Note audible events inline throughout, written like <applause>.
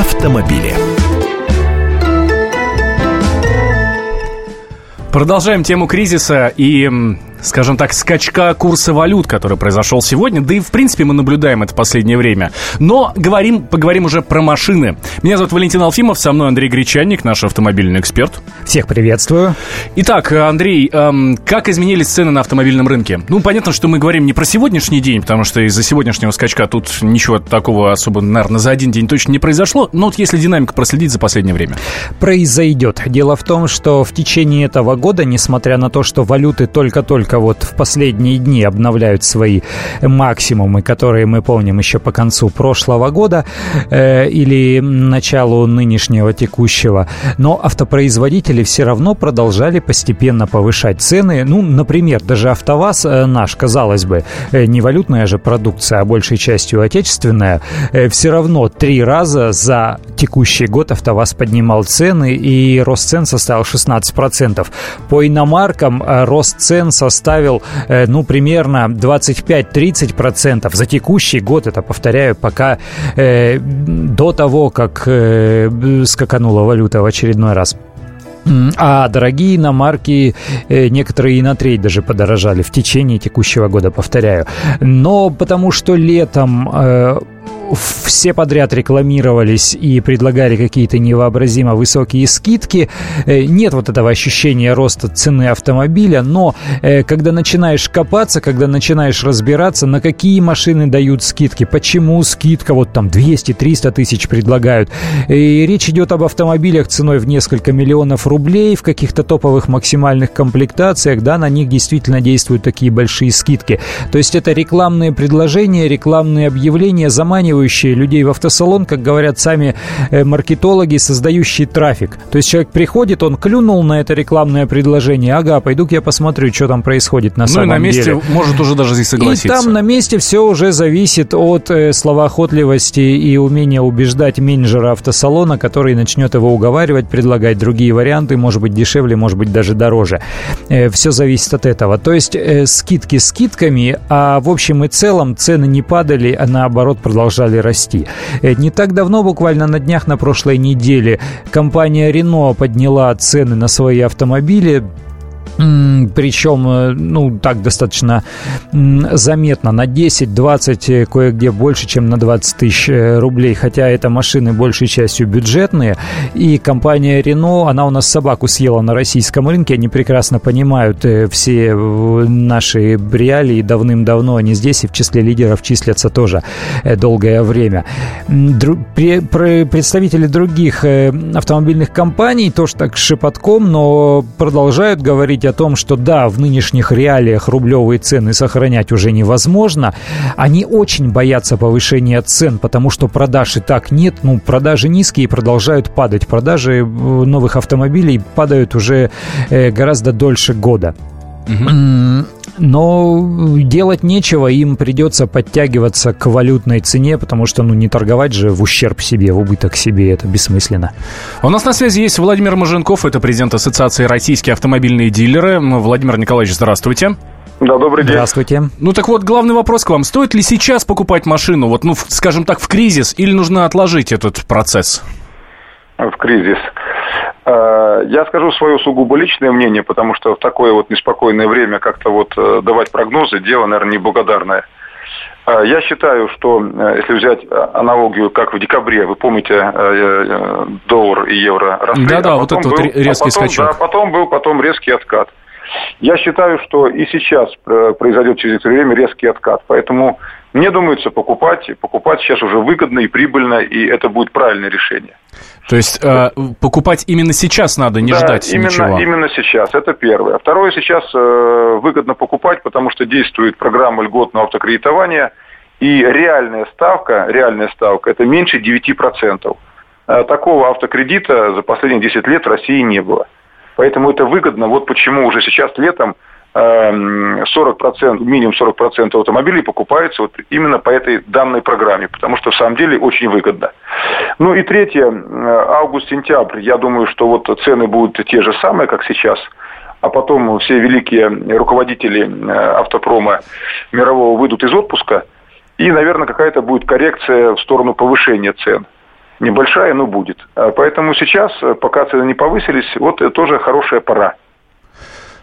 автомобили. Продолжаем тему кризиса и скажем так, скачка курса валют, который произошел сегодня. Да и, в принципе, мы наблюдаем это в последнее время. Но говорим, поговорим уже про машины. Меня зовут Валентин Алфимов, со мной Андрей Гречанник, наш автомобильный эксперт. Всех приветствую. Итак, Андрей, эм, как изменились цены на автомобильном рынке? Ну, понятно, что мы говорим не про сегодняшний день, потому что из-за сегодняшнего скачка тут ничего такого особо, наверное, за один день точно не произошло. Но вот если динамика проследить за последнее время. Произойдет. Дело в том, что в течение этого года, несмотря на то, что валюты только-только только вот в последние дни обновляют свои максимумы, которые мы помним еще по концу прошлого года э, или началу нынешнего текущего. Но автопроизводители все равно продолжали постепенно повышать цены. Ну, например, даже АвтоВАЗ э, наш, казалось бы, э, не валютная же продукция, а большей частью отечественная, э, все равно три раза за текущий год АвтоВАЗ поднимал цены, и рост цен составил 16%. По иномаркам э, рост цен составил составил, э, ну, примерно 25-30% за текущий год, это, повторяю, пока э, до того, как э, скаканула валюта в очередной раз. А дорогие иномарки некоторые и на треть даже подорожали в течение текущего года, повторяю. Но потому что летом все подряд рекламировались и предлагали какие-то невообразимо высокие скидки. Э, нет вот этого ощущения роста цены автомобиля, но э, когда начинаешь копаться, когда начинаешь разбираться, на какие машины дают скидки, почему скидка вот там 200-300 тысяч предлагают. И речь идет об автомобилях ценой в несколько миллионов рублей, в каких-то топовых максимальных комплектациях, да, на них действительно действуют такие большие скидки. То есть это рекламные предложения, рекламные объявления, заманивают заманивающие людей в автосалон, как говорят сами э, маркетологи, создающие трафик. То есть человек приходит, он клюнул на это рекламное предложение, ага, пойду-ка я посмотрю, что там происходит на ну самом деле. Ну и на месте деле. может уже даже здесь согласиться. И там на месте все уже зависит от э, словоохотливости и умения убеждать менеджера автосалона, который начнет его уговаривать, предлагать другие варианты, может быть дешевле, может быть даже дороже. Э, все зависит от этого. То есть э, скидки скидками, а в общем и целом цены не падали, а наоборот продолжали продолжали расти. Э, не так давно, буквально на днях на прошлой неделе, компания Renault подняла цены на свои автомобили причем, э, ну, так достаточно заметно, на 10-20, э, кое-где больше, чем на 20 тысяч э, рублей, хотя это машины большей частью бюджетные, и компания Renault, она у нас собаку съела на российском рынке, они прекрасно понимают все наши реалии, давным-давно они здесь и в числе лидеров числятся тоже долгое время. Представители других автомобильных компаний тоже так шепотком, но продолжают говорить говорить о том, что да, в нынешних реалиях рублевые цены сохранять уже невозможно, они очень боятся повышения цен, потому что продаж и так нет, ну, продажи низкие и продолжают падать. Продажи э, новых автомобилей падают уже э, гораздо дольше года. Но делать нечего, им придется подтягиваться к валютной цене, потому что ну, не торговать же в ущерб себе, в убыток себе, это бессмысленно. У нас на связи есть Владимир Маженков, это президент Ассоциации «Российские автомобильные дилеры». Владимир Николаевич, здравствуйте. Да, добрый день. Здравствуйте. Ну так вот, главный вопрос к вам. Стоит ли сейчас покупать машину, вот, ну, скажем так, в кризис, или нужно отложить этот процесс? В кризис. Э, я скажу свое сугубо личное мнение, потому что в такое вот неспокойное время как-то вот э, давать прогнозы, дело, наверное, неблагодарное. Э, я считаю, что если взять аналогию, как в декабре, вы помните, доллар и евро росли. Да-да, а вот этот был, вот резкий а потом, скачок. Да, потом был потом резкий откат. Я считаю, что и сейчас произойдет через это время резкий откат. Поэтому мне думается, покупать, покупать сейчас уже выгодно и прибыльно, и это будет правильное решение. То есть э, покупать именно сейчас надо, не да, ждать именно, ничего? именно сейчас, это первое. Второе, сейчас э, выгодно покупать, потому что действует программа льготного автокредитования, и реальная ставка, реальная ставка, это меньше 9%. Э, такого автокредита за последние 10 лет в России не было. Поэтому это выгодно. Вот почему уже сейчас летом 40%, минимум 40% автомобилей покупается вот именно по этой данной программе, потому что в самом деле очень выгодно. Ну и третье, август-сентябрь, я думаю, что вот цены будут те же самые, как сейчас, а потом все великие руководители автопрома мирового выйдут из отпуска, и, наверное, какая-то будет коррекция в сторону повышения цен. Небольшая, но будет. А поэтому сейчас, пока цены не повысились, вот тоже хорошая пора.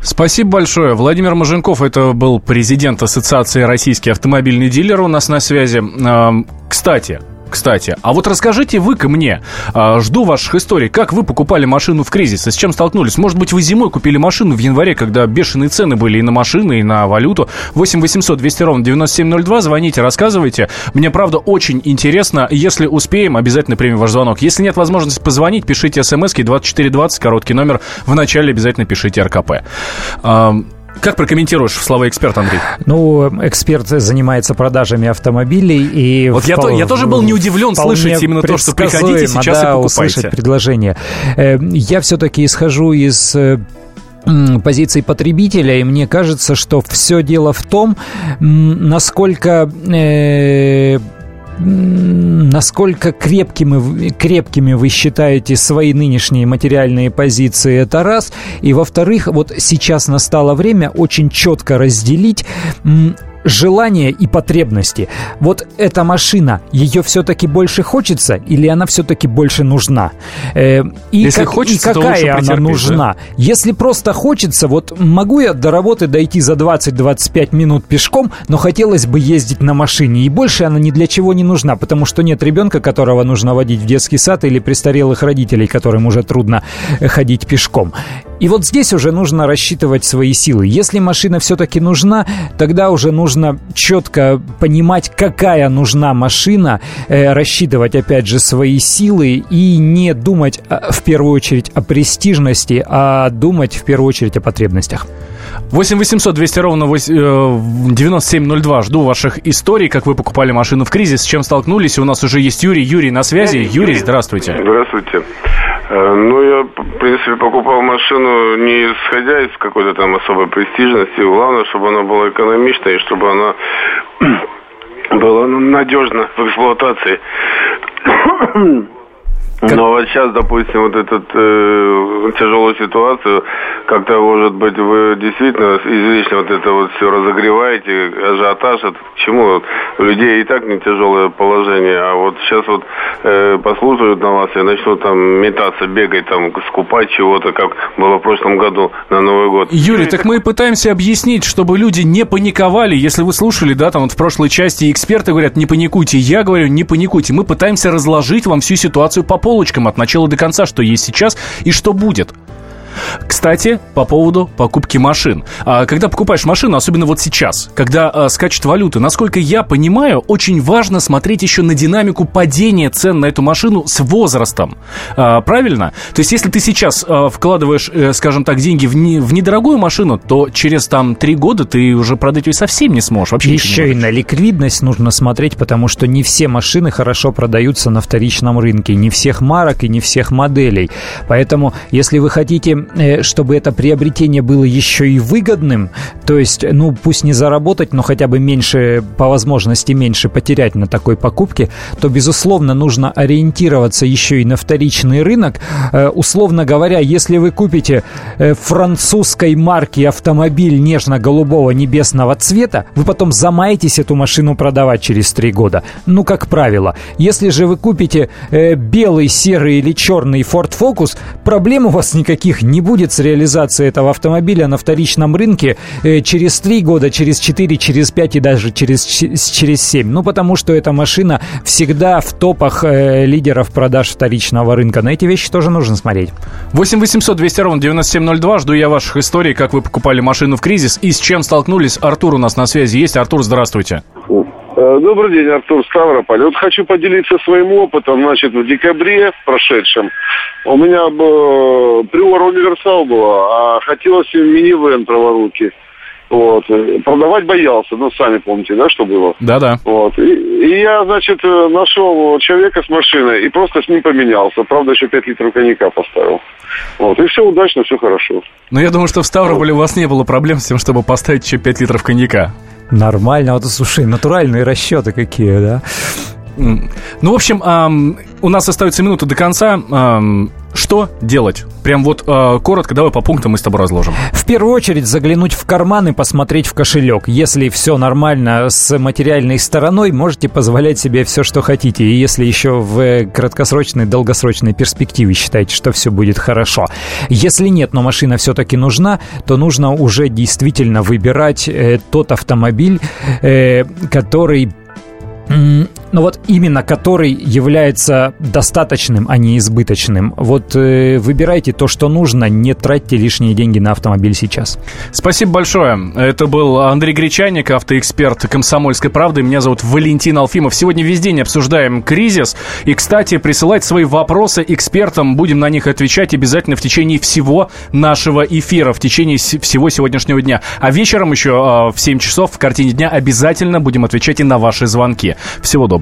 Спасибо большое. Владимир Маженков, это был президент Ассоциации российских автомобильных дилеров у нас на связи. Кстати, кстати. А вот расскажите вы-ка мне, а, жду ваших историй, как вы покупали машину в кризис, с чем столкнулись? Может быть, вы зимой купили машину в январе, когда бешеные цены были и на машины, и на валюту? 8 800 200 ровно 9702, звоните, рассказывайте. Мне, правда, очень интересно. Если успеем, обязательно примем ваш звонок. Если нет возможности позвонить, пишите смски 2420, короткий номер. Вначале обязательно пишите РКП. Как прокомментируешь слова эксперта, Андрей? Ну, эксперт занимается продажами автомобилей и... Вот я, то, я тоже был не удивлен слышать именно то, что приходите сейчас да, и покупайте. услышать предложение. Э, я все-таки исхожу из э, позиции потребителя, и мне кажется, что все дело в том, насколько э, насколько крепкими, крепкими вы считаете свои нынешние материальные позиции, это раз. И во-вторых, вот сейчас настало время очень четко разделить желания и потребности. Вот эта машина, ее все-таки больше хочется или она все-таки больше нужна? Э, и, Если как, хочется, и какая она нужна? Да? Если просто хочется, вот могу я до работы дойти за 20-25 минут пешком, но хотелось бы ездить на машине, и больше она ни для чего не нужна, потому что нет ребенка, которого нужно водить в детский сад, или престарелых родителей, которым уже трудно э, ходить пешком. И вот здесь уже нужно рассчитывать свои силы. Если машина все-таки нужна, тогда уже нужно четко понимать, какая нужна машина, э, рассчитывать, опять же, свои силы и не думать а, в первую очередь о престижности, а думать в первую очередь о потребностях. 8 800 200 ровно 9702. Э, Жду ваших историй, как вы покупали машину в кризис, с чем столкнулись. У нас уже есть Юрий. Юрий на связи. Юрий, здравствуйте. Здравствуйте. Э, ну, я, в принципе, покупал машину не исходя из какой-то там особой престижности. Главное, чтобы она была экономичной и чтобы она <clears throat> была надежна в эксплуатации. <clears throat> Как... Но вот сейчас, допустим, вот эту э, тяжелую ситуацию, как-то, может быть, вы действительно излишне вот это вот все разогреваете, ажиотаж, это к чему? У людей и так не тяжелое положение, а вот сейчас вот э, послушают на вас и начнут там метаться, бегать, там, скупать чего-то, как было в прошлом году на Новый год. Юрий, так мы пытаемся объяснить, чтобы люди не паниковали. Если вы слушали, да, там вот в прошлой части эксперты говорят, не паникуйте. Я говорю, не паникуйте. Мы пытаемся разложить вам всю ситуацию по полу полочкам от начала до конца, что есть сейчас и что будет. Кстати, по поводу покупки машин. А, когда покупаешь машину, особенно вот сейчас, когда а, скачет валюта, насколько я понимаю, очень важно смотреть еще на динамику падения цен на эту машину с возрастом. А, правильно? То есть, если ты сейчас вкладываешь, э, скажем так, деньги в, не, в недорогую машину, то через там три года ты уже продать ее совсем не сможешь. Вообще еще и на ликвидность нужно смотреть, потому что не все машины хорошо продаются на вторичном рынке, не всех марок и не всех моделей. Поэтому, если вы хотите Э, чтобы это приобретение было еще и выгодным, то есть, ну, пусть не заработать, но хотя бы меньше, по возможности меньше потерять на такой покупке, то, безусловно, нужно ориентироваться еще и на вторичный рынок. Э, условно говоря, если вы купите э, французской марки автомобиль нежно-голубого небесного цвета, вы потом замаетесь эту машину продавать через три года. Ну, как правило. Если же вы купите белый, серый или черный Ford Focus, проблем у вас никаких не будет с реализацией этого автомобиля на вторичном рынке э, через 3 года, через 4, через 5 и даже через, через 7. Ну, потому что эта машина всегда в топах э, лидеров продаж вторичного рынка. На эти вещи тоже нужно смотреть. 8 800 200 ровно 9702. Жду я ваших историй, как вы покупали машину в кризис и с чем столкнулись. Артур у нас на связи есть. Артур, здравствуйте. Э, добрый день, Артур Ставрополь. Вот хочу поделиться своим опытом. Значит, в декабре прошедшем у меня был Приора Универсал была, а хотелось минивэн праворуки. Вот. Продавать боялся, ну, сами помните, да, что было? Да-да. Вот. И, и я, значит, нашел человека с машиной и просто с ним поменялся. Правда, еще 5 литров коньяка поставил. Вот. И все удачно, все хорошо. Но я думаю, что в Ставрополе вот. у вас не было проблем с тем, чтобы поставить еще 5 литров коньяка. Нормально. Вот, слушай, натуральные расчеты какие, да? Ну, в общем, у нас остается минута до конца. Что делать? Прям вот э, коротко, давай по пунктам мы с тобой разложим. В первую очередь заглянуть в карман и посмотреть в кошелек. Если все нормально с материальной стороной, можете позволять себе все, что хотите. И если еще в краткосрочной, долгосрочной перспективе считаете, что все будет хорошо. Если нет, но машина все-таки нужна, то нужно уже действительно выбирать э, тот автомобиль, э, который ну вот именно который является достаточным, а не избыточным. Вот э, выбирайте то, что нужно, не тратьте лишние деньги на автомобиль сейчас. Спасибо большое. Это был Андрей Гречаник, автоэксперт «Комсомольской правды». Меня зовут Валентин Алфимов. Сегодня весь день обсуждаем кризис. И, кстати, присылать свои вопросы экспертам. Будем на них отвечать обязательно в течение всего нашего эфира, в течение всего сегодняшнего дня. А вечером еще э, в 7 часов в картине дня обязательно будем отвечать и на ваши звонки. Всего доброго